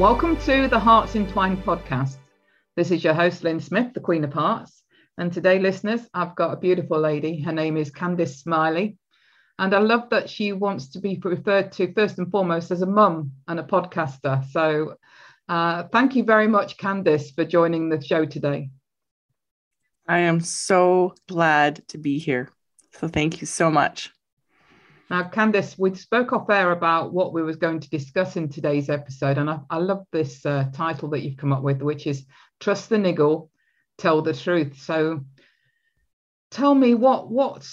Welcome to the Hearts Entwined podcast. This is your host, Lynn Smith, the Queen of Hearts. And today, listeners, I've got a beautiful lady. Her name is Candice Smiley. And I love that she wants to be referred to first and foremost as a mum and a podcaster. So uh, thank you very much, Candice, for joining the show today. I am so glad to be here. So thank you so much. Now, Candice, we spoke off air about what we was going to discuss in today's episode, and I, I love this uh, title that you've come up with, which is "Trust the Niggle, Tell the Truth." So, tell me what what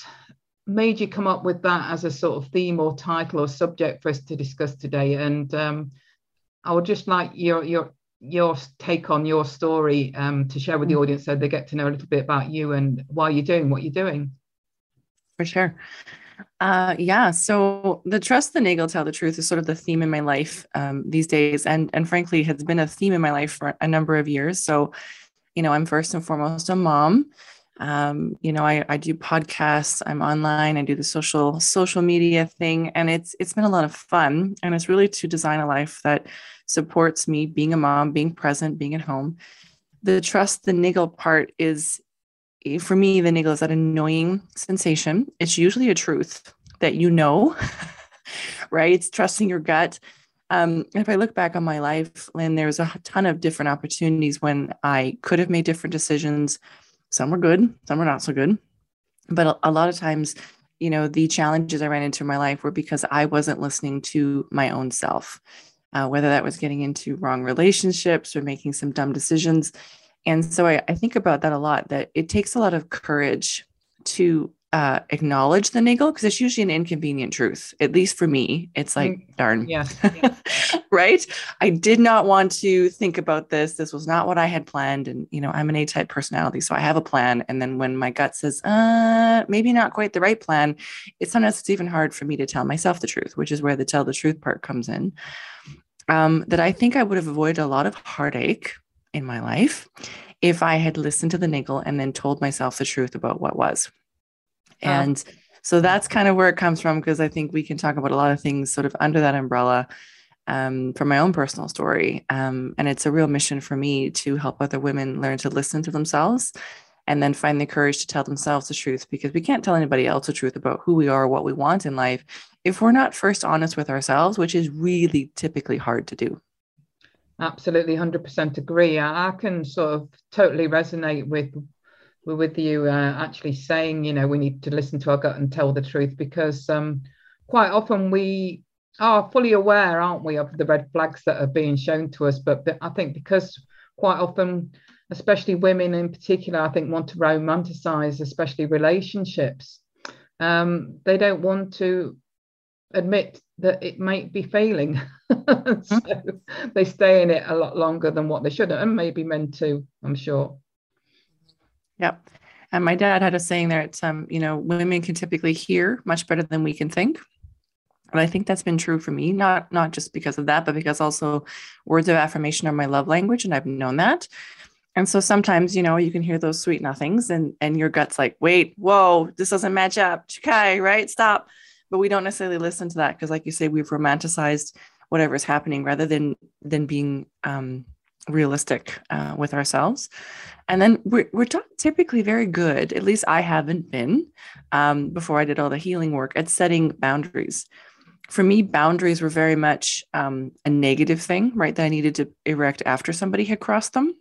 made you come up with that as a sort of theme or title or subject for us to discuss today, and um, I would just like your your your take on your story um, to share with the mm. audience so they get to know a little bit about you and why you're doing what you're doing. For sure. Uh, yeah. So the trust the niggle tell the truth is sort of the theme in my life um, these days, and and frankly has been a theme in my life for a number of years. So, you know, I'm first and foremost a mom. Um, you know, I, I do podcasts. I'm online. I do the social social media thing, and it's it's been a lot of fun. And it's really to design a life that supports me being a mom, being present, being at home. The trust the niggle part is for me, the niggle is that annoying sensation. It's usually a truth that you know, right? It's trusting your gut. Um, if I look back on my life, Lynn, there's a ton of different opportunities when I could have made different decisions. Some were good, some were not so good. But a, a lot of times, you know, the challenges I ran into in my life were because I wasn't listening to my own self, uh, whether that was getting into wrong relationships or making some dumb decisions. And so I, I think about that a lot, that it takes a lot of courage to uh, acknowledge the niggle because it's usually an inconvenient truth. At least for me, it's like, mm, darn. Yeah. yeah. right. I did not want to think about this. This was not what I had planned. And, you know, I'm an A type personality. So I have a plan. And then when my gut says, uh, maybe not quite the right plan, it's sometimes it's even hard for me to tell myself the truth, which is where the tell the truth part comes in. Um, that I think I would have avoided a lot of heartache in my life if I had listened to the niggle and then told myself the truth about what was. Uh-huh. And so that's kind of where it comes from because I think we can talk about a lot of things sort of under that umbrella um, from my own personal story. Um, and it's a real mission for me to help other women learn to listen to themselves and then find the courage to tell themselves the truth because we can't tell anybody else the truth about who we are, what we want in life, if we're not first honest with ourselves, which is really typically hard to do. Absolutely, hundred percent agree. I, I, can sort of totally resonate with with you uh, actually saying, you know, we need to listen to our gut and tell the truth because um, quite often we are fully aware, aren't we, of the red flags that are being shown to us. But, but I think because quite often, especially women in particular, I think want to romanticize, especially relationships. Um, they don't want to admit that it might be failing. so they stay in it a lot longer than what they should and maybe meant to, I'm sure. Yep. And my dad had a saying there, it's um, you know, women can typically hear much better than we can think. And I think that's been true for me, not not just because of that, but because also words of affirmation are my love language, and I've known that. And so sometimes, you know, you can hear those sweet nothings, and and your gut's like, wait, whoa, this doesn't match up, Chikai, right? Stop but we don't necessarily listen to that because like you say we've romanticized whatever is happening rather than than being um, realistic uh, with ourselves. And then we're, we're typically very good at least i haven't been um, before i did all the healing work at setting boundaries. For me boundaries were very much um, a negative thing right that i needed to erect after somebody had crossed them.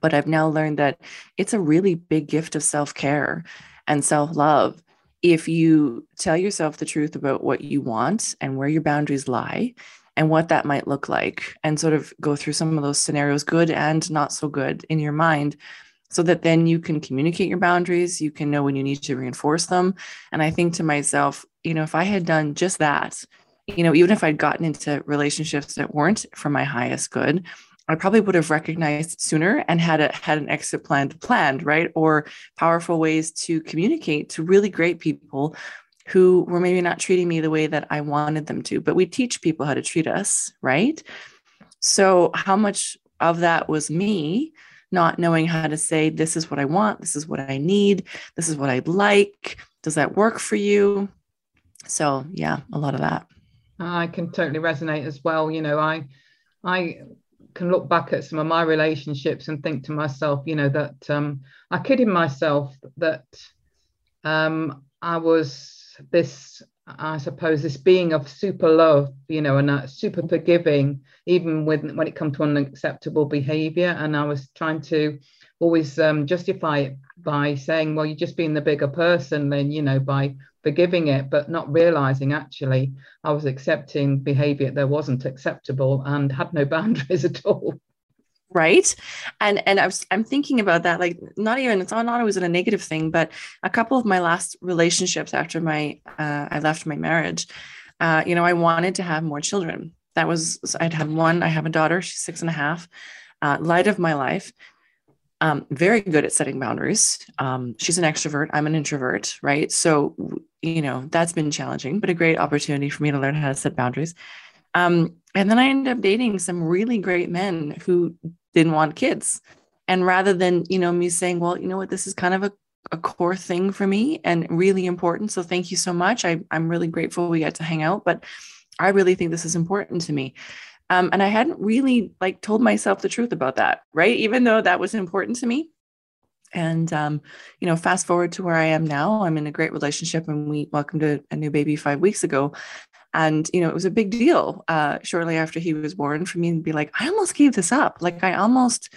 But i've now learned that it's a really big gift of self-care and self-love if you tell yourself the truth about what you want and where your boundaries lie and what that might look like, and sort of go through some of those scenarios, good and not so good, in your mind, so that then you can communicate your boundaries, you can know when you need to reinforce them. And I think to myself, you know, if I had done just that, you know, even if I'd gotten into relationships that weren't for my highest good, I probably would have recognized sooner and had a had an exit plan planned, right? Or powerful ways to communicate to really great people who were maybe not treating me the way that I wanted them to. But we teach people how to treat us, right? So how much of that was me not knowing how to say, this is what I want, this is what I need, this is what I'd like. Does that work for you? So yeah, a lot of that. I can totally resonate as well. You know, I I can look back at some of my relationships and think to myself, you know, that um, I kidded myself that um, I was this I suppose this being of super love, you know, and uh, super forgiving, even when when it comes to unacceptable behavior. And I was trying to always um, justify it by saying, well, you're just being the bigger person, then you know, by forgiving it, but not realizing actually I was accepting behavior that wasn't acceptable and had no boundaries at all. Right? And and i was i'm thinking about that like not even it's not always in a negative thing but a couple of my last relationships after my uh, i left my marriage uh, you know i wanted to have more children. That was i'd had one i have a daughter she's six and a half uh, light of my life um, very good at setting boundaries um, she's an extrovert i'm an introvert right so you know that's been challenging but a great opportunity for me to learn how to set boundaries um, and then I ended up dating some really great men who didn't want kids. And rather than, you know, me saying, well, you know what, this is kind of a, a core thing for me and really important. So thank you so much. I, I'm really grateful we got to hang out, but I really think this is important to me. Um, and I hadn't really like told myself the truth about that, right? Even though that was important to me. And um, you know, fast forward to where I am now, I'm in a great relationship, and we welcomed a, a new baby five weeks ago. And, you know, it was a big deal uh, shortly after he was born for me to be like, I almost gave this up. Like, I almost,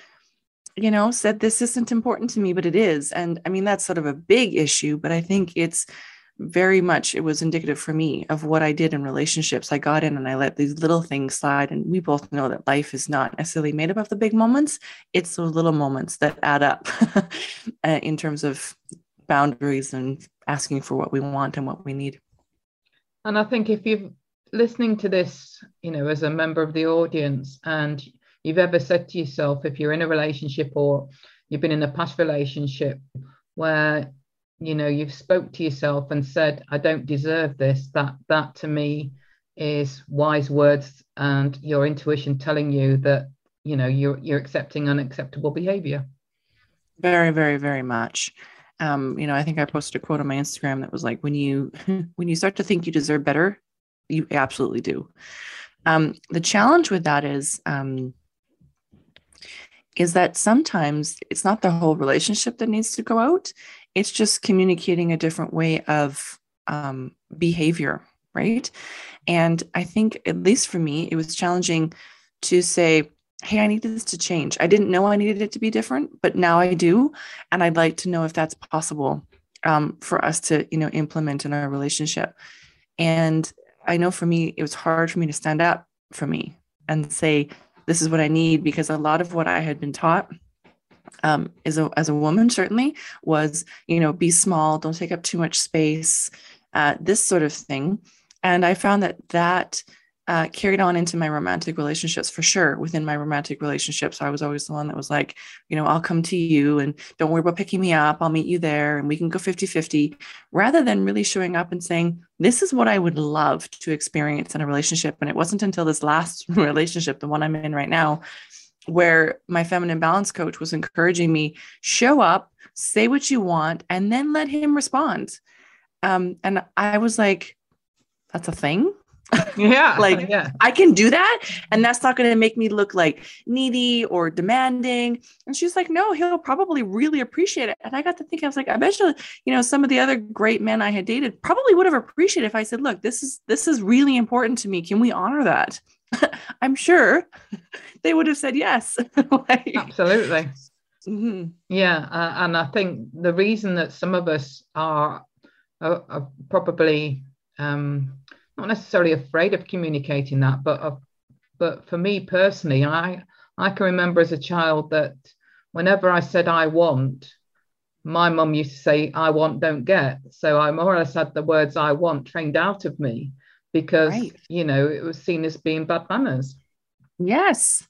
you know, said this isn't important to me, but it is. And I mean, that's sort of a big issue, but I think it's very much, it was indicative for me of what I did in relationships. I got in and I let these little things slide. And we both know that life is not necessarily made up of the big moments, it's those little moments that add up uh, in terms of boundaries and asking for what we want and what we need. And I think if you're listening to this, you know, as a member of the audience, and you've ever said to yourself, if you're in a relationship or you've been in a past relationship where you know you've spoke to yourself and said i don't deserve this that that to me is wise words and your intuition telling you that you know you're you're accepting unacceptable behavior very very very much um, you know, I think I posted a quote on my Instagram that was like, when you when you start to think you deserve better, you absolutely do. Um, the challenge with that is um, is that sometimes it's not the whole relationship that needs to go out. It's just communicating a different way of um, behavior, right? And I think, at least for me, it was challenging to say, hey, I need this to change. I didn't know I needed it to be different, but now I do. And I'd like to know if that's possible um, for us to, you know, implement in our relationship. And I know for me, it was hard for me to stand up for me and say, this is what I need, because a lot of what I had been taught um, as a as a woman certainly was, you know, be small, don't take up too much space, uh, this sort of thing. And I found that that uh, carried on into my romantic relationships for sure. Within my romantic relationships, I was always the one that was like, you know, I'll come to you and don't worry about picking me up. I'll meet you there and we can go 50 50, rather than really showing up and saying, this is what I would love to experience in a relationship. And it wasn't until this last relationship, the one I'm in right now, where my feminine balance coach was encouraging me show up, say what you want, and then let him respond. Um, and I was like, that's a thing? Yeah like yeah. i can do that and that's not going to make me look like needy or demanding. And she's like no he'll probably really appreciate it. And i got to think i was like i bet you you know some of the other great men i had dated probably would have appreciated if i said look this is this is really important to me. Can we honor that i'm sure they would have said yes like, absolutely mm-hmm. yeah uh, and i think the reason that some of us are, are, are probably um, not necessarily afraid of communicating that, but uh, but for me personally, I I can remember as a child that whenever I said I want, my mum used to say I want, don't get. So I more or less had the words I want trained out of me. Because right. you know it was seen as being bad manners. Yes.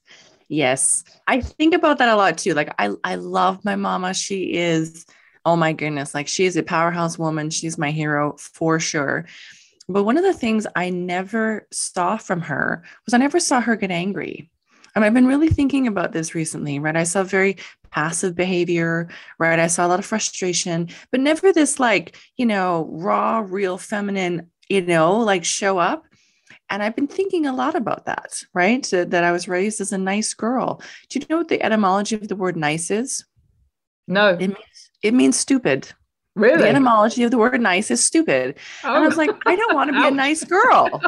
Yes. I think about that a lot too. Like I I love my mama. She is oh my goodness, like she is a powerhouse woman. She's my hero for sure. But one of the things I never saw from her was I never saw her get angry. And I've been really thinking about this recently, right? I saw very passive behavior, right? I saw a lot of frustration, but never this like, you know, raw, real feminine, you know, like show up. And I've been thinking a lot about that, right? that I was raised as a nice girl. Do you know what the etymology of the word nice is? No. It means, it means stupid. Really? The etymology of the word nice is stupid. Oh. And I was like, I don't want to be a oh. nice girl,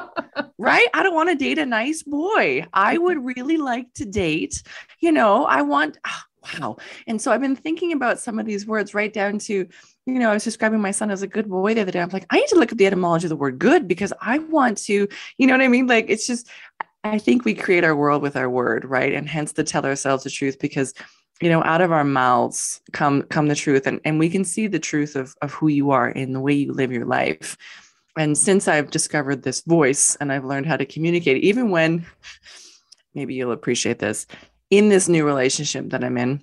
right? I don't want to date a nice boy. I would really like to date, you know, I want, oh, wow. And so I've been thinking about some of these words right down to, you know, I was describing my son as a good boy the other day. I'm like, I need to look at the etymology of the word good because I want to, you know what I mean? Like, it's just, I think we create our world with our word, right? And hence to tell ourselves the truth because you know out of our mouths come come the truth and, and we can see the truth of, of who you are in the way you live your life and since i've discovered this voice and i've learned how to communicate even when maybe you'll appreciate this in this new relationship that i'm in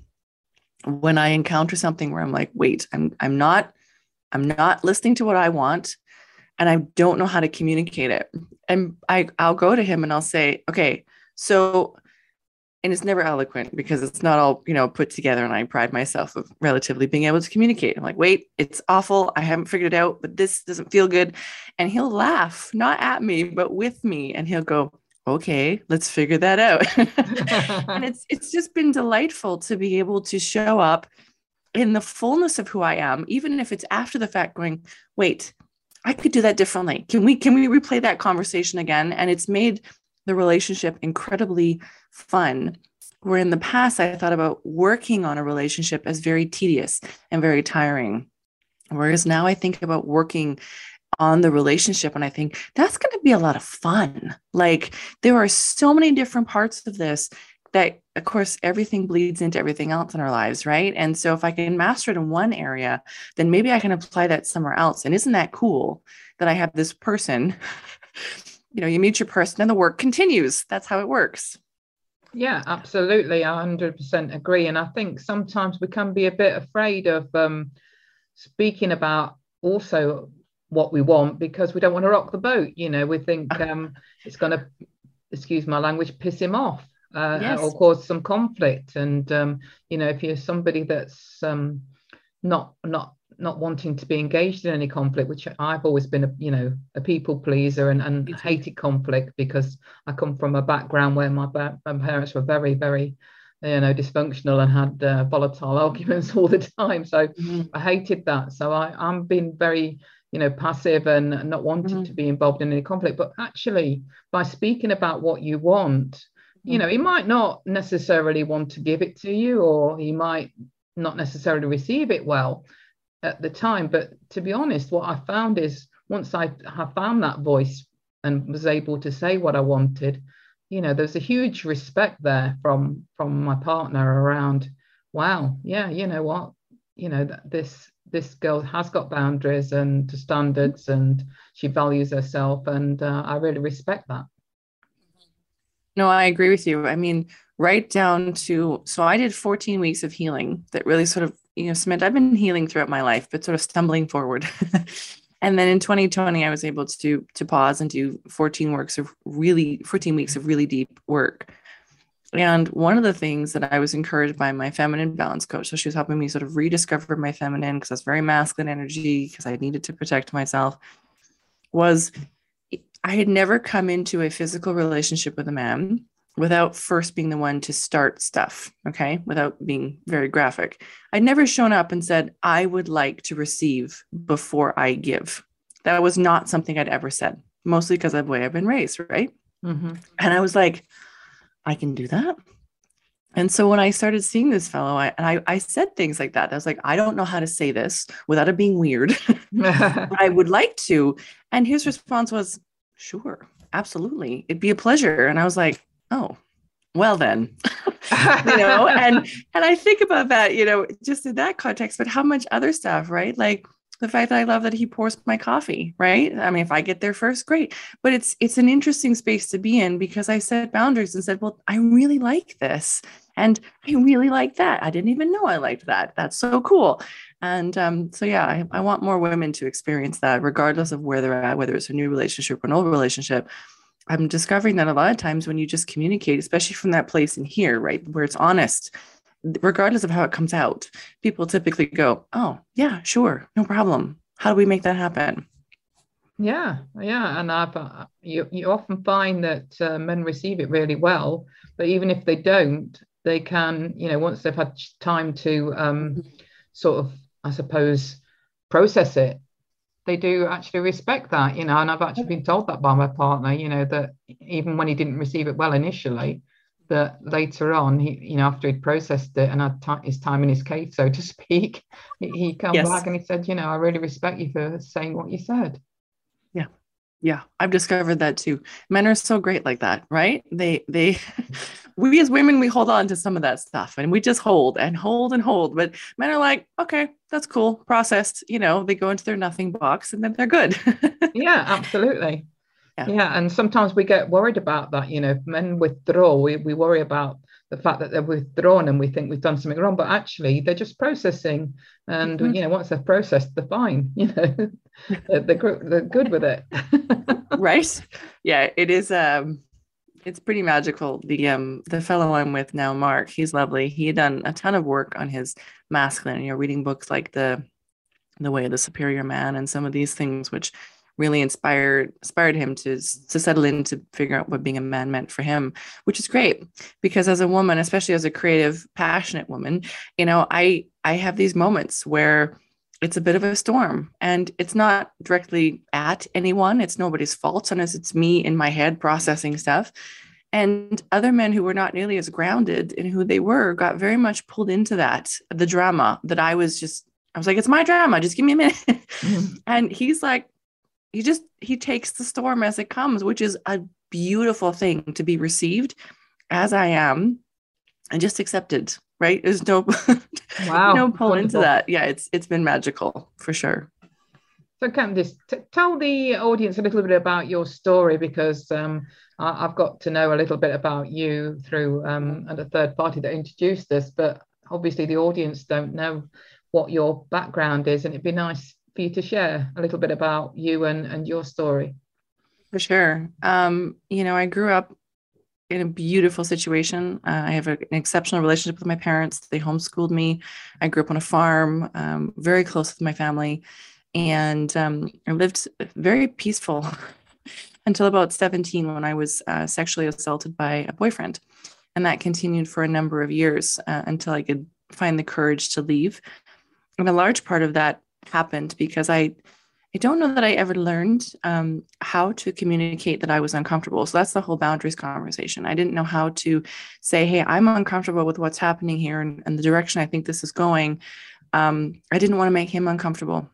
when i encounter something where i'm like wait i'm i'm not i'm not listening to what i want and i don't know how to communicate it. And i i'll go to him and i'll say okay so and it's never eloquent because it's not all you know put together and i pride myself of relatively being able to communicate. I'm like wait it's awful. I haven't figured it out but this doesn't feel good. And he'll laugh not at me but with me and he'll go okay let's figure that out and it's it's just been delightful to be able to show up in the fullness of who i am even if it's after the fact going wait i could do that differently can we can we replay that conversation again and it's made the relationship incredibly fun. Where in the past, I thought about working on a relationship as very tedious and very tiring. Whereas now I think about working on the relationship and I think that's going to be a lot of fun. Like there are so many different parts of this that, of course, everything bleeds into everything else in our lives, right? And so if I can master it in one area, then maybe I can apply that somewhere else. And isn't that cool that I have this person? you know, you meet your person and the work continues. That's how it works. Yeah, absolutely. I 100% agree. And I think sometimes we can be a bit afraid of um, speaking about also what we want because we don't want to rock the boat. You know, we think um, it's going to, excuse my language, piss him off. Uh, yes. or cause some conflict and um, you know if you're somebody that's um, not not not wanting to be engaged in any conflict, which I've always been a you know a people pleaser and, and hated conflict because I come from a background where my, my parents were very very you know dysfunctional and had uh, volatile arguments all the time. So mm-hmm. I hated that. So I I'm been very you know passive and not wanting mm-hmm. to be involved in any conflict. But actually, by speaking about what you want, you know he might not necessarily want to give it to you, or he might not necessarily receive it well at the time. But to be honest, what I found is once I have found that voice and was able to say what I wanted, you know, there's a huge respect there from from my partner around, wow, yeah, you know what, you know, that this this girl has got boundaries and standards and she values herself and uh, I really respect that. No, I agree with you. I mean, right down to so I did 14 weeks of healing that really sort of you know, Samantha, I've been healing throughout my life, but sort of stumbling forward. and then in 2020, I was able to to pause and do 14 works of really 14 weeks of really deep work. And one of the things that I was encouraged by my feminine balance coach, so she was helping me sort of rediscover my feminine because I was very masculine energy because I needed to protect myself, was I had never come into a physical relationship with a man without first being the one to start stuff, okay, without being very graphic. I'd never shown up and said, I would like to receive before I give. That was not something I'd ever said, mostly because of the way I've been raised, right? Mm-hmm. And I was like, I can do that. And so when I started seeing this fellow, I, and I, I said things like that. I was like, I don't know how to say this without it being weird. I would like to. And his response was, sure, absolutely. It'd be a pleasure. And I was like, oh, well then you know and and i think about that you know just in that context but how much other stuff right like the fact that I love that he pours my coffee, right? I mean, if I get there first, great. But it's it's an interesting space to be in because I set boundaries and said, well, I really like this. And I really like that. I didn't even know I liked that. That's so cool. And um, so, yeah, I, I want more women to experience that, regardless of where they're at, whether it's a new relationship or an old relationship. I'm discovering that a lot of times when you just communicate, especially from that place in here, right, where it's honest, regardless of how it comes out, people typically go, "Oh, yeah, sure, no problem. How do we make that happen?" Yeah, yeah, and I've uh, you you often find that uh, men receive it really well, but even if they don't, they can, you know, once they've had time to um, sort of, I suppose, process it, they do actually respect that, you know. And I've actually been told that by my partner, you know, that even when he didn't receive it well initially, that later on, he, you know, after he'd processed it and had t- his time in his cave, so to speak, he, he came yes. back and he said, you know, I really respect you for saying what you said. Yeah. Yeah. I've discovered that too. Men are so great like that, right? They, they, we as women, we hold on to some of that stuff and we just hold and hold and hold. But men are like, okay, that's cool, processed. You know, they go into their nothing box and then they're good. yeah, absolutely. Yeah. yeah. and sometimes we get worried about that. You know, men withdraw. We we worry about the fact that they're withdrawn and we think we've done something wrong, but actually they're just processing. And mm-hmm. you know, once they're processed, they're fine. You know, they're, they're, they're good with it. right? Yeah, it is. Um, it's pretty magical. The um the fellow I'm with now, Mark, he's lovely. He had done a ton of work on his masculine. You know, reading books like the the way of the superior man and some of these things, which really inspired inspired him to to settle in to figure out what being a man meant for him which is great. Because as a woman especially as a creative passionate woman you know i i have these moments where it's a bit of a storm and it's not directly at anyone. It's nobody's fault sometimes it's me in my head processing stuff. And other men who were not nearly as grounded in who they were got very much pulled into that the drama that i was just i was like it's my drama. Just give me a minute. Mm-hmm. and he's like he just he takes the storm as it comes which is a beautiful thing to be received as i am and just accepted right? There's no wow no pull into that. Yeah it's it's been magical for sure. So candice t- tell the audience a little bit about your story because um, I- have got to know a little bit about you through um, and a third party that introduced us but obviously the audience don't know what your background is and it'd be nice for you to share a little bit about you and, and your story. For sure. Um, you know, I grew up in a beautiful situation. Uh, I have a, an exceptional relationship with my parents. They homeschooled me. I grew up on a farm, um, very close with my family, and um, I lived very peaceful until about 17 when I was uh, sexually assaulted by a boyfriend. And that continued for a number of years uh, until I could find the courage to leave. And a large part of that happened because I I don't know that I ever learned um, how to communicate that I was uncomfortable. So that's the whole boundaries conversation. I didn't know how to say, "Hey, I'm uncomfortable with what's happening here and, and the direction I think this is going." Um, I didn't want to make him uncomfortable,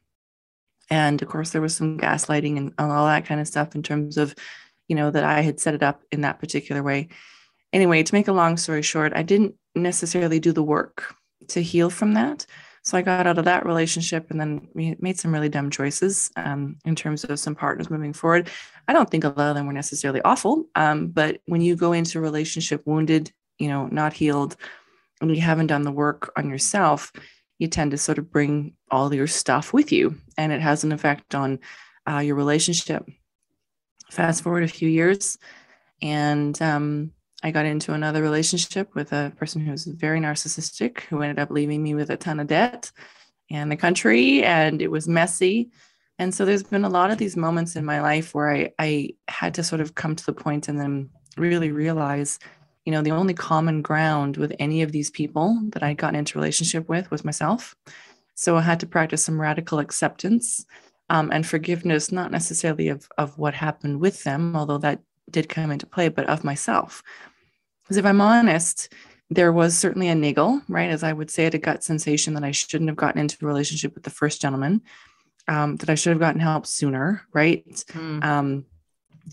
and of course, there was some gaslighting and all that kind of stuff in terms of, you know, that I had set it up in that particular way. Anyway, to make a long story short, I didn't necessarily do the work to heal from that. So I got out of that relationship and then we made some really dumb choices um, in terms of some partners moving forward. I don't think a lot of them were necessarily awful, um, but when you go into a relationship wounded, you know, not healed, and you haven't done the work on yourself, you tend to sort of bring all your stuff with you, and it has an effect on uh, your relationship. Fast forward a few years, and um, I got into another relationship with a person who was very narcissistic, who ended up leaving me with a ton of debt and the country, and it was messy. And so there's been a lot of these moments in my life where I, I had to sort of come to the point and then really realize, you know, the only common ground with any of these people that I'd gotten into relationship with was myself. So I had to practice some radical acceptance um, and forgiveness, not necessarily of, of what happened with them, although that did come into play, but of myself. Because if I'm honest, there was certainly a niggle, right? As I would say, it, a gut sensation that I shouldn't have gotten into a relationship with the first gentleman, um, that I should have gotten help sooner, right? Mm. Um,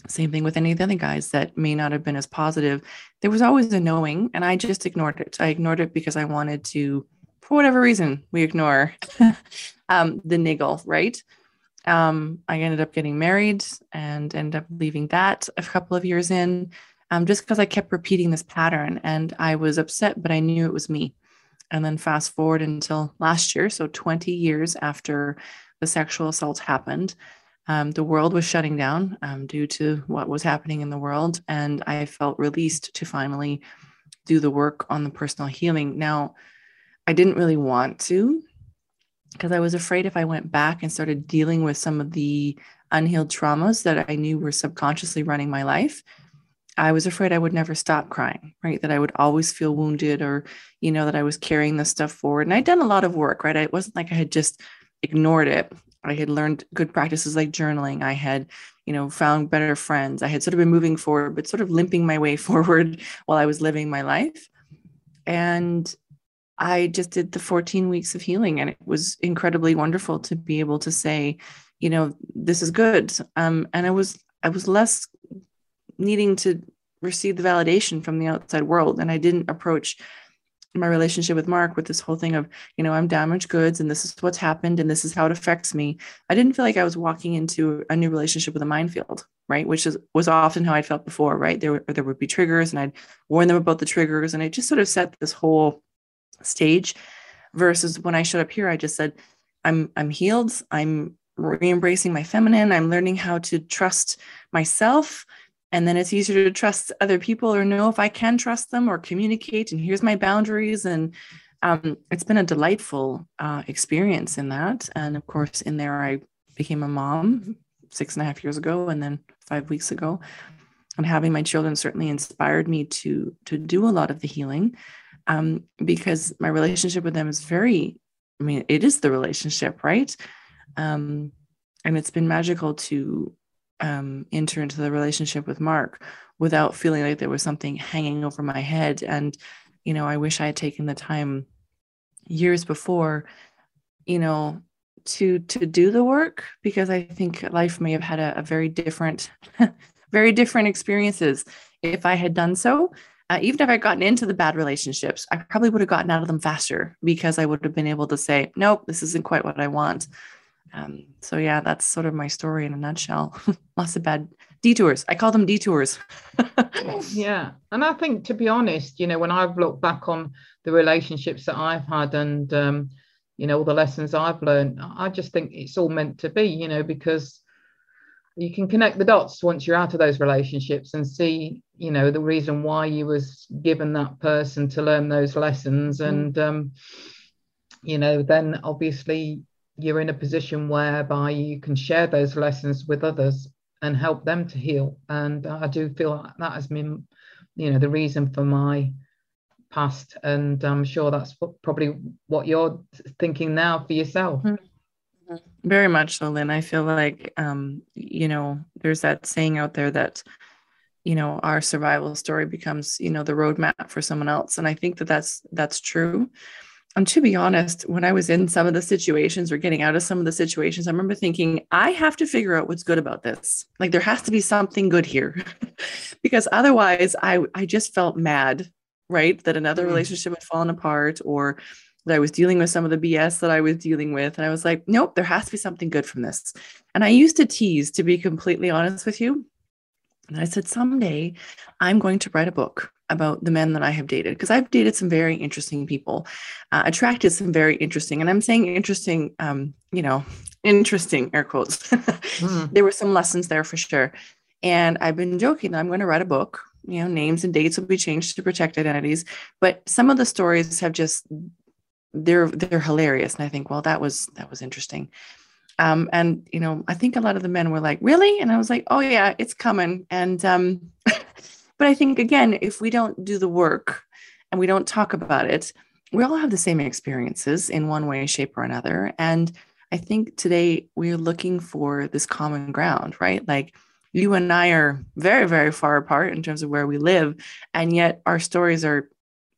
same thing with any of the other guys that may not have been as positive. There was always a knowing, and I just ignored it. I ignored it because I wanted to for whatever reason, we ignore um, the niggle, right? Um, I ended up getting married and ended up leaving that a couple of years in, um, just because I kept repeating this pattern and I was upset, but I knew it was me. And then fast forward until last year, so 20 years after the sexual assault happened, um, the world was shutting down um, due to what was happening in the world. And I felt released to finally do the work on the personal healing. Now, I didn't really want to because I was afraid if I went back and started dealing with some of the unhealed traumas that I knew were subconsciously running my life, I was afraid I would never stop crying, right? That I would always feel wounded or, you know, that I was carrying this stuff forward. And I'd done a lot of work, right? It wasn't like I had just ignored it. I had learned good practices like journaling. I had, you know, found better friends. I had sort of been moving forward, but sort of limping my way forward while I was living my life. And I just did the 14 weeks of healing, and it was incredibly wonderful to be able to say, you know, this is good. Um, and I was I was less needing to receive the validation from the outside world, and I didn't approach my relationship with Mark with this whole thing of, you know, I'm damaged goods and this is what's happened and this is how it affects me. I didn't feel like I was walking into a new relationship with a minefield, right? Which is was often how I felt before, right? There there would be triggers and I'd warn them about the triggers and it just sort of set this whole stage versus when I showed up here, I just said, I'm I'm healed. I'm re-embracing my feminine. I'm learning how to trust myself. And then it's easier to trust other people or know if I can trust them or communicate. And here's my boundaries. And um, it's been a delightful uh, experience in that. And of course, in there, I became a mom six and a half years ago, and then five weeks ago. And having my children certainly inspired me to to do a lot of the healing um, because my relationship with them is very, I mean, it is the relationship, right? Um, and it's been magical to um, enter into the relationship with Mark without feeling like there was something hanging over my head. And, you know, I wish I had taken the time years before, you know, to to do the work because I think life may have had a, a very different, very different experiences if I had done so uh, even if I'd gotten into the bad relationships, I probably would have gotten out of them faster because I would have been able to say, nope, this isn't quite what I want. Um, so yeah, that's sort of my story in a nutshell. Lots of bad detours. I call them detours. yeah. And I think to be honest, you know, when I've looked back on the relationships that I've had and um, you know, all the lessons I've learned, I just think it's all meant to be, you know, because you can connect the dots once you're out of those relationships and see you know the reason why you was given that person to learn those lessons mm. and um, you know then obviously you're in a position whereby you can share those lessons with others and help them to heal and i do feel that has been you know the reason for my past and i'm sure that's probably what you're thinking now for yourself mm-hmm. Very much so, Lynn. I feel like, um, you know, there's that saying out there that, you know, our survival story becomes, you know, the roadmap for someone else, and I think that that's that's true. And to be honest, when I was in some of the situations or getting out of some of the situations, I remember thinking, I have to figure out what's good about this. Like there has to be something good here, because otherwise, I I just felt mad, right, that another mm. relationship had fallen apart or that I was dealing with some of the BS that I was dealing with. And I was like, nope, there has to be something good from this. And I used to tease, to be completely honest with you. And I said, someday I'm going to write a book about the men that I have dated because I've dated some very interesting people, uh, attracted some very interesting, and I'm saying interesting, um, you know, interesting air quotes. mm. There were some lessons there for sure. And I've been joking that I'm going to write a book. You know, names and dates will be changed to protect identities, but some of the stories have just they're they're hilarious and i think well that was that was interesting um, and you know i think a lot of the men were like really and i was like oh yeah it's coming and um, but i think again if we don't do the work and we don't talk about it we all have the same experiences in one way shape or another and i think today we're looking for this common ground right like you and i are very very far apart in terms of where we live and yet our stories are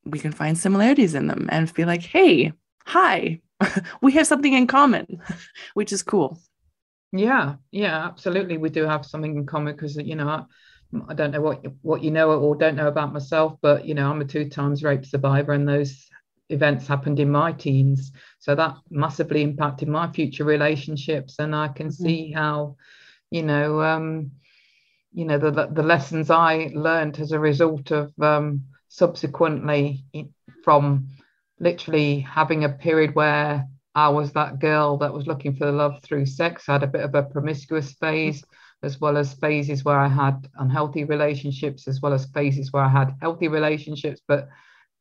we can find similarities in them and be like, hey, hi, we have something in common, which is cool. Yeah, yeah, absolutely. We do have something in common because you know I, don't know what what you know or don't know about myself, but you know I'm a two times rape survivor, and those events happened in my teens. So that massively impacted my future relationships. And I can mm-hmm. see how, you know, um, you know, the, the lessons I learned as a result of um, subsequently from literally having a period where I was that girl that was looking for the love through sex. I had a bit of a promiscuous phase, as well as phases where I had unhealthy relationships, as well as phases where I had healthy relationships, but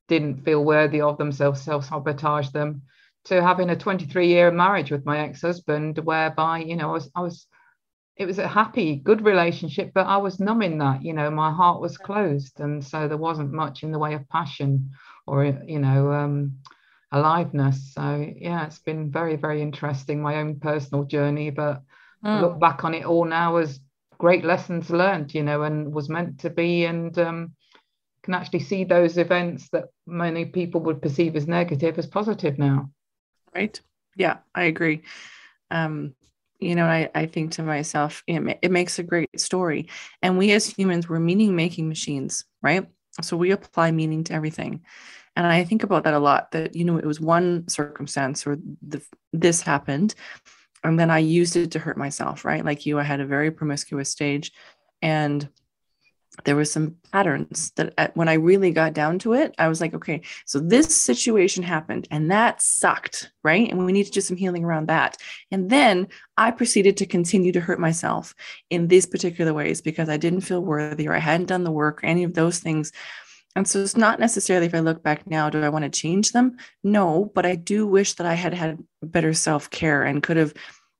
didn't feel worthy of themselves, self sabotage them, to having a 23 year marriage with my ex husband, whereby, you know, I was, I was, it was a happy, good relationship, but I was numbing that, you know, my heart was closed. And so there wasn't much in the way of passion or, you know, um, aliveness. So, yeah, it's been very, very interesting, my own personal journey. But mm. look back on it all now as great lessons learned, you know, and was meant to be. And, um, can actually see those events that many people would perceive as negative as positive now. Right. Yeah, I agree. Um, you know, I, I think to myself, it, it makes a great story. And we as humans, we're meaning making machines, right? So we apply meaning to everything. And I think about that a lot that, you know, it was one circumstance or the, this happened. And then I used it to hurt myself, right? Like you, I had a very promiscuous stage. And there were some patterns that when I really got down to it, I was like, okay, so this situation happened and that sucked, right? And we need to do some healing around that. And then I proceeded to continue to hurt myself in these particular ways because I didn't feel worthy or I hadn't done the work or any of those things. And so it's not necessarily if I look back now, do I want to change them? No, but I do wish that I had had better self care and could have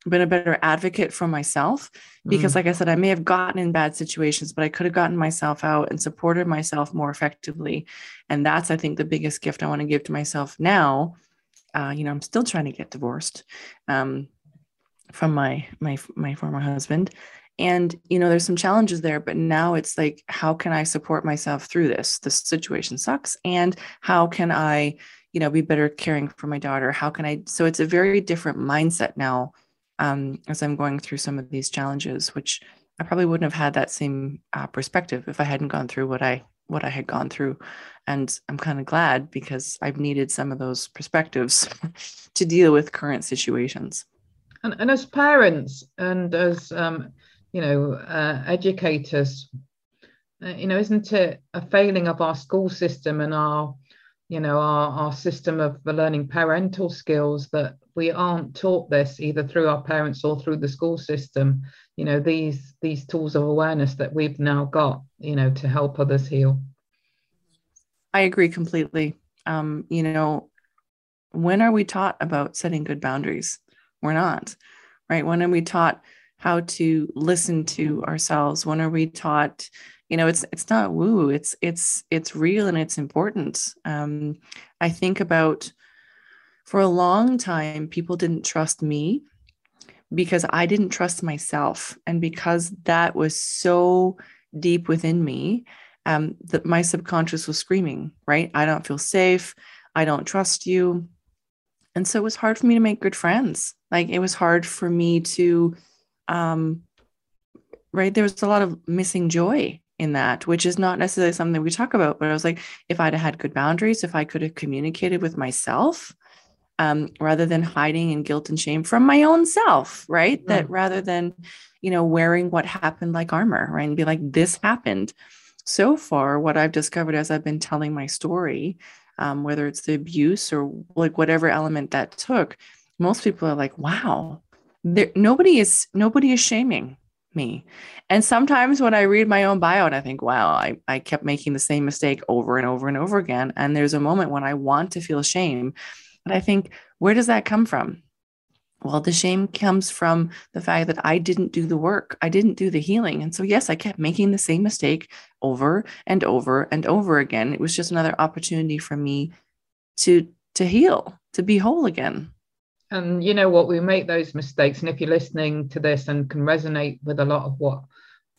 been a better advocate for myself because mm. like i said i may have gotten in bad situations but i could have gotten myself out and supported myself more effectively. And that's i think the biggest gift i want to give to myself now. Uh, you know i'm still trying to get divorced um, from my my my former husband. And you know there's some challenges there but now it's like how can i support myself through this? This situation sucks. And how can i you know be better caring for my daughter? How can i so it's a very different mindset now um, as I'm going through some of these challenges, which I probably wouldn't have had that same uh, perspective if I hadn't gone through what I what I had gone through. And I'm kind of glad because I've needed some of those perspectives to deal with current situations. And, and as parents and as um, you know uh, educators, uh, you know, isn't it a failing of our school system and our you know our, our system of learning parental skills that we aren't taught this either through our parents or through the school system. You know these these tools of awareness that we've now got you know to help others heal. I agree completely. Um you know when are we taught about setting good boundaries? We're not right? When are we taught how to listen to ourselves? When are we taught you know it's it's not woo it's it's it's real and it's important. Um i think about for a long time people didn't trust me because i didn't trust myself. And because that was so deep within me um that my subconscious was screaming right? I don't feel safe. I don't trust you. And so it was hard for me to make good friends. Like it was hard for me to um right? There was a lot of missing joy in that, which is not necessarily something we talk about. But I was like, if I'd had good boundaries, if I could have communicated with myself, um, rather than hiding in guilt and shame from my own self, right? Mm. That rather than, you know, wearing what happened like armor, right? And be like, this happened. So far, what I've discovered as I've been telling my story, um, whether it's the abuse or like whatever element that took, most people are like, wow, there, nobody is nobody is shaming me. And sometimes when I read my own bio and I think, wow, I, I kept making the same mistake over and over and over again. And there's a moment when I want to feel shame. And I think, where does that come from? Well, the shame comes from the fact that I didn't do the work. I didn't do the healing. And so, yes, I kept making the same mistake over and over and over again. It was just another opportunity for me to to heal, to be whole again and you know what we make those mistakes and if you're listening to this and can resonate with a lot of what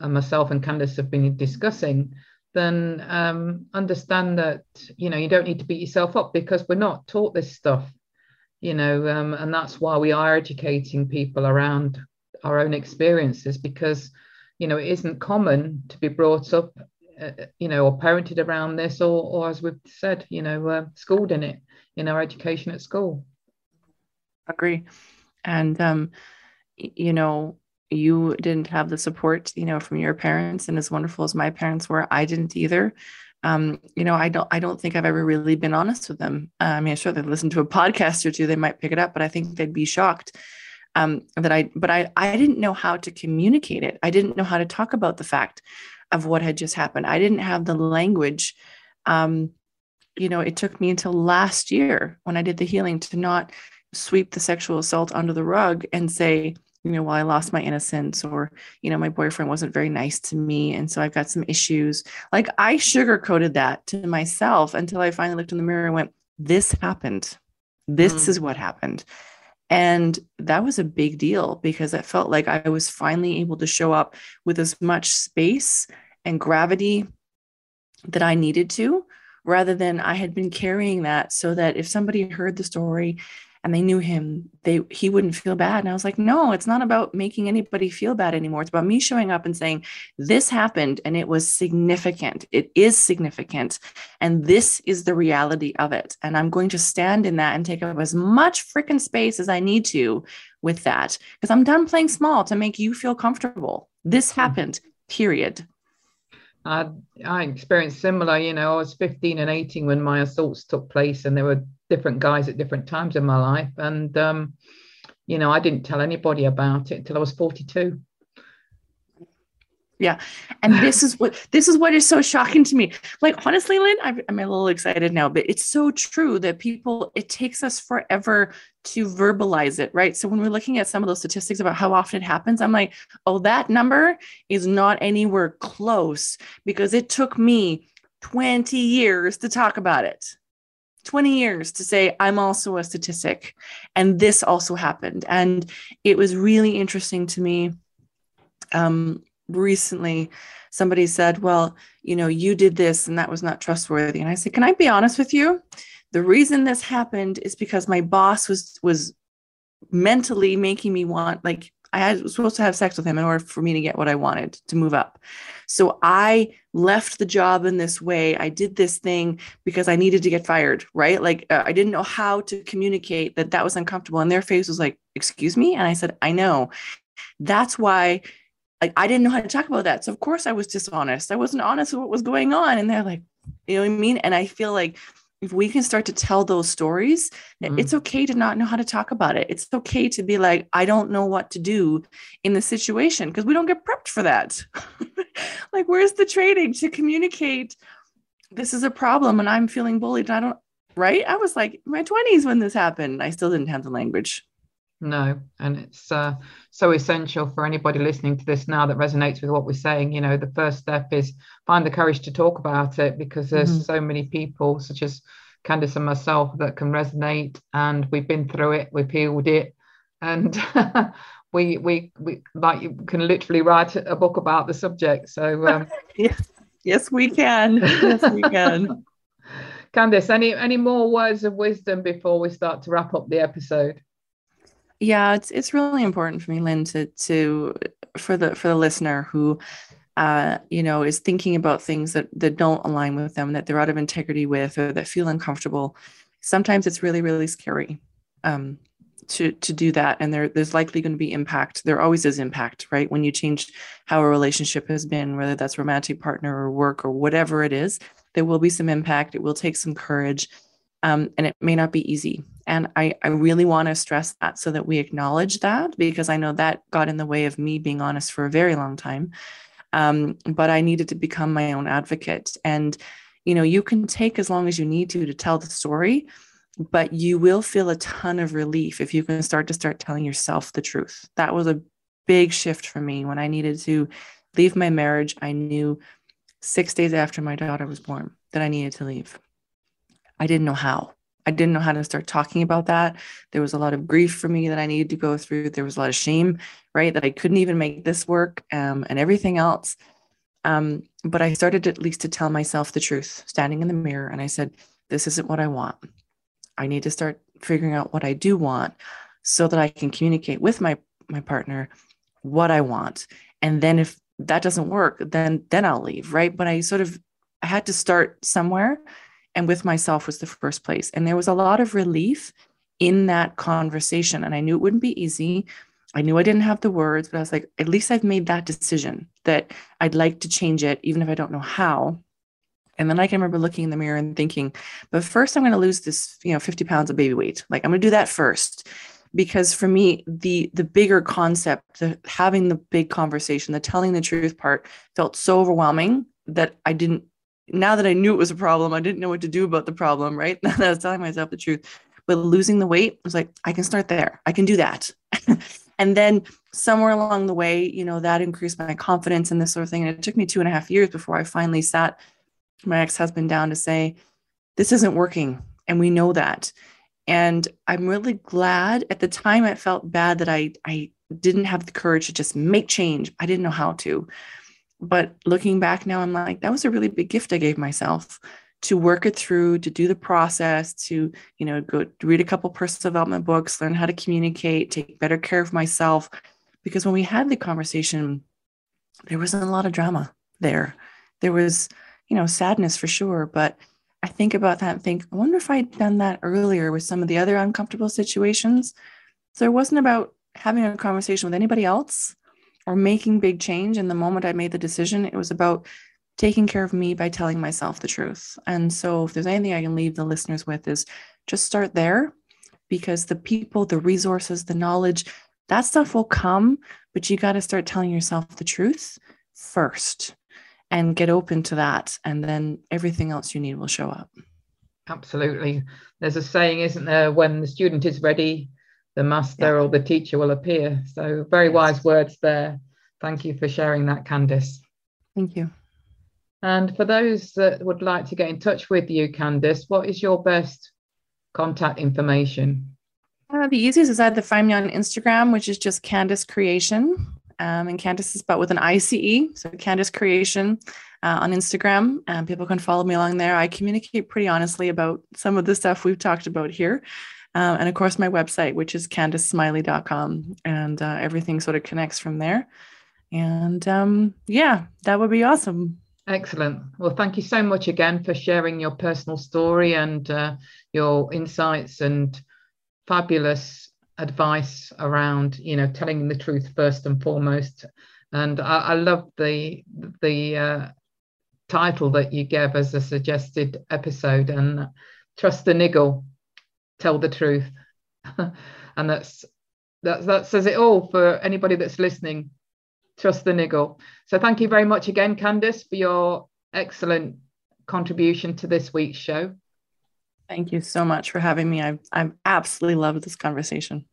uh, myself and candice have been discussing then um, understand that you know you don't need to beat yourself up because we're not taught this stuff you know um, and that's why we are educating people around our own experiences because you know it isn't common to be brought up uh, you know, or parented around this, or, or as we've said, you know, uh, schooled in it in our education at school. Agree. And, um, you know, you didn't have the support, you know, from your parents. And as wonderful as my parents were, I didn't either. Um, you know, I don't, I don't think I've ever really been honest with them. Uh, I mean, sure they listen to a podcast or two, they might pick it up, but I think they'd be shocked um, that I, but I, I didn't know how to communicate it. I didn't know how to talk about the fact of what had just happened. I didn't have the language. Um, you know, it took me until last year when I did the healing to not sweep the sexual assault under the rug and say, you know, well, I lost my innocence, or, you know, my boyfriend wasn't very nice to me. And so I've got some issues. Like I sugarcoated that to myself until I finally looked in the mirror and went, this happened. This mm. is what happened. And that was a big deal because it felt like I was finally able to show up with as much space and gravity that I needed to, rather than I had been carrying that so that if somebody heard the story and they knew him, they he wouldn't feel bad. And I was like, no, it's not about making anybody feel bad anymore. It's about me showing up and saying, this happened and it was significant. It is significant. And this is the reality of it. And I'm going to stand in that and take up as much freaking space as I need to with that. Because I'm done playing small to make you feel comfortable. This mm-hmm. happened, period. I, I experienced similar, you know, I was 15 and 18 when my assaults took place, and there were different guys at different times in my life. And, um, you know, I didn't tell anybody about it until I was 42 yeah. And this is what this is what is so shocking to me. Like honestly lynn I'm, I'm, a little excited now but it's so true that people it takes us forever to verbalize it right? So when we're looking at some of those statistics about how often it happens i'm like oh that number is not anywhere close because it took me 20 years to talk about it. 20 years to say i'm also a statistic. And this also happened. And it was really interesting to me um, recently somebody said well you know you did this and that was not trustworthy and i said can i be honest with you the reason this happened is because my boss was was mentally making me want like I was supposed to have sex with him in order for me to get what I wanted to move up. So I left the job in this way. I did this thing because I needed to get fired, right? Like uh, I didn't know how to communicate that that was uncomfortable. And their face was like, Excuse me? And I said, I know. That's why like I didn't know how to talk about that. So of course I was dishonest. I wasn't honest with what was going on. And they're like, you know what I mean? And I feel like if we can start to tell those stories, mm-hmm. it's okay to not know how to talk about it. It's okay to be like, I don't know what to do in the situation because we don't get prepped for that. like, where's the training to communicate? This is a problem and I'm feeling bullied. And I don't, right? I was like my 20s when this happened. I still didn't have the language. No, and it's uh, so essential for anybody listening to this now that resonates with what we're saying. You know, the first step is find the courage to talk about it because there's mm-hmm. so many people, such as Candice and myself, that can resonate, and we've been through it, we've healed it, and we we we like you can literally write a book about the subject. So um, yes, yes, we can. Yes, we can. Candice, any any more words of wisdom before we start to wrap up the episode? Yeah it's it's really important for me lynn to to for the for the listener who uh, you know is thinking about things that that don't align with them that they're out of integrity with or that feel uncomfortable. Sometimes it's really really scary um, to to do that and there there's likely going to be impact. There always is impact right? When you change how a relationship has been whether that's romantic partner or work or whatever it is there will be some impact. It will take some courage um, and it may not be easy. And I, I really want to stress that so that we acknowledge that because I know that got in the way of me being honest for a very long time. Um, but I needed to become my own advocate. And, you know, you can take as long as you need to to tell the story, but you will feel a ton of relief if you can start to start telling yourself the truth. That was a big shift for me when I needed to leave my marriage. I knew six days after my daughter was born that I needed to leave. I didn't know how. I didn't know how to start talking about that. There was a lot of grief for me that I needed to go through. There was a lot of shame, right? That I couldn't even make this work um, and everything else. Um, but I started at least to tell myself the truth, standing in the mirror. And I said, This isn't what I want. I need to start figuring out what I do want so that I can communicate with my, my partner what I want. And then if that doesn't work, then then I'll leave, right? But I sort of I had to start somewhere and with myself was the first place. And there was a lot of relief in that conversation. And I knew it wouldn't be easy. I knew I didn't have the words, but I was like, at least I've made that decision that I'd like to change it, even if I don't know how. And then I can remember looking in the mirror and thinking, but first I'm going to lose this, you know, 50 pounds of baby weight. Like I'm going to do that first. Because for me, the the bigger concept, the having the big conversation, the telling the truth part felt so overwhelming that I didn't now that I knew it was a problem, I didn't know what to do about the problem, right? Now that I was telling myself the truth. But losing the weight I was like, I can start there. I can do that. and then somewhere along the way, you know, that increased my confidence and this sort of thing. And it took me two and a half years before I finally sat my ex-husband down to say, this isn't working. And we know that. And I'm really glad at the time it felt bad that I I didn't have the courage to just make change. I didn't know how to. But looking back now, I'm like, that was a really big gift I gave myself to work it through, to do the process, to, you know, go read a couple personal development books, learn how to communicate, take better care of myself. Because when we had the conversation, there wasn't a lot of drama there. There was, you know, sadness for sure. But I think about that and think, I wonder if I'd done that earlier with some of the other uncomfortable situations. So it wasn't about having a conversation with anybody else or making big change. And the moment I made the decision, it was about taking care of me by telling myself the truth. And so, if there's anything I can leave the listeners with, is just start there because the people, the resources, the knowledge, that stuff will come, but you got to start telling yourself the truth first and get open to that. And then everything else you need will show up. Absolutely. There's a saying, isn't there? When the student is ready, the master yeah. or the teacher will appear. So, very wise words there. Thank you for sharing that, Candice. Thank you. And for those that would like to get in touch with you, Candice, what is your best contact information? Uh, the easiest is either find me on Instagram, which is just Candice Creation. Um, and Candice is spelled with an ICE. So Candice Creation uh, on Instagram. And people can follow me along there. I communicate pretty honestly about some of the stuff we've talked about here. Uh, and of course, my website, which is candicesmiley.com. And uh, everything sort of connects from there. And um, yeah, that would be awesome. Excellent. Well, thank you so much again for sharing your personal story and uh, your insights and fabulous advice around, you know, telling the truth first and foremost. And I, I love the the uh, title that you gave as a suggested episode and trust the niggle, tell the truth, and that's that that says it all for anybody that's listening trust the niggle. So thank you very much again, Candice, for your excellent contribution to this week's show. Thank you so much for having me. I've, I've absolutely loved this conversation.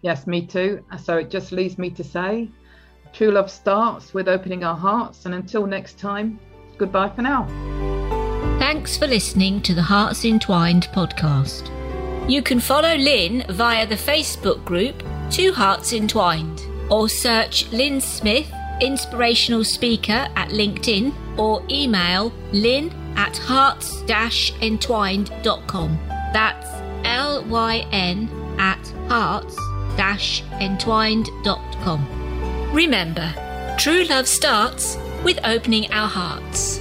Yes, me too. So it just leaves me to say true love starts with opening our hearts. And until next time, goodbye for now. Thanks for listening to the Hearts Entwined podcast. You can follow Lynn via the Facebook group Two Hearts Entwined or search Lynn Smith, inspirational speaker at LinkedIn, or email lynn at hearts entwined.com. That's L Y N at hearts entwined.com. Remember, true love starts with opening our hearts.